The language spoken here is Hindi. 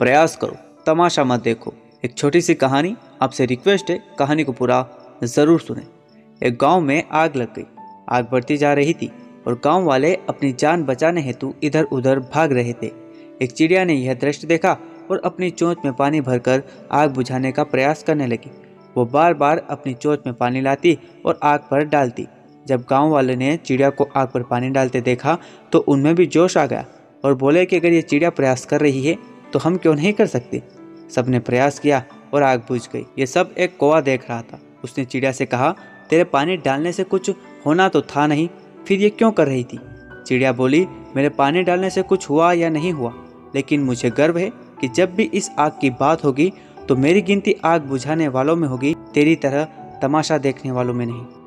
प्रयास करो। तमाशा मत देखो। एक छोटी सी कहानी आपसे रिक्वेस्ट है। कहानी को पूरा ज़रूर सुने। एक गाँव में आग लग गई। आग बढ़ती जा रही थी और गाँव वाले अपनी जान बचाने हेतु इधर उधर भाग रहे थे। एक चिड़िया ने यह दृश्य देखा और अपनी चोंच में पानी भरकर आग बुझाने का प्रयास करने लगी। वो बार बार अपनी चोंच में पानी लाती और आग पर डालती। जब गाँव वाले ने चिड़िया को आग पर पानी डालते देखा तो उनमें भी जोश आ गया और बोले कि अगर ये चिड़िया प्रयास कर रही है तो हम क्यों नहीं कर सकते? सबने प्रयास किया और आग बुझ गई। ये सब एक कौवा देख रहा था। उसने चिड़िया से कहा, तेरे पानी डालने से कुछ होना तो था नहीं, फिर ये क्यों कर रही थी? चिड़िया बोली, मेरे पानी डालने से कुछ हुआ या नहीं हुआ, लेकिन मुझे गर्व है कि जब भी इस आग की बात होगी तो मेरी गिनती आग बुझाने वालों में होगी, तेरी तरह तमाशा देखने वालों में नहीं।